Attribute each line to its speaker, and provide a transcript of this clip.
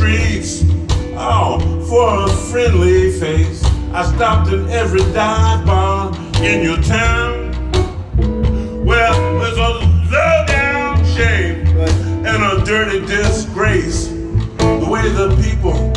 Speaker 1: streets. Oh, for a friendly face. I stopped in every dive bar in your town. Well, there's a low-down shame and a dirty disgrace. The way the people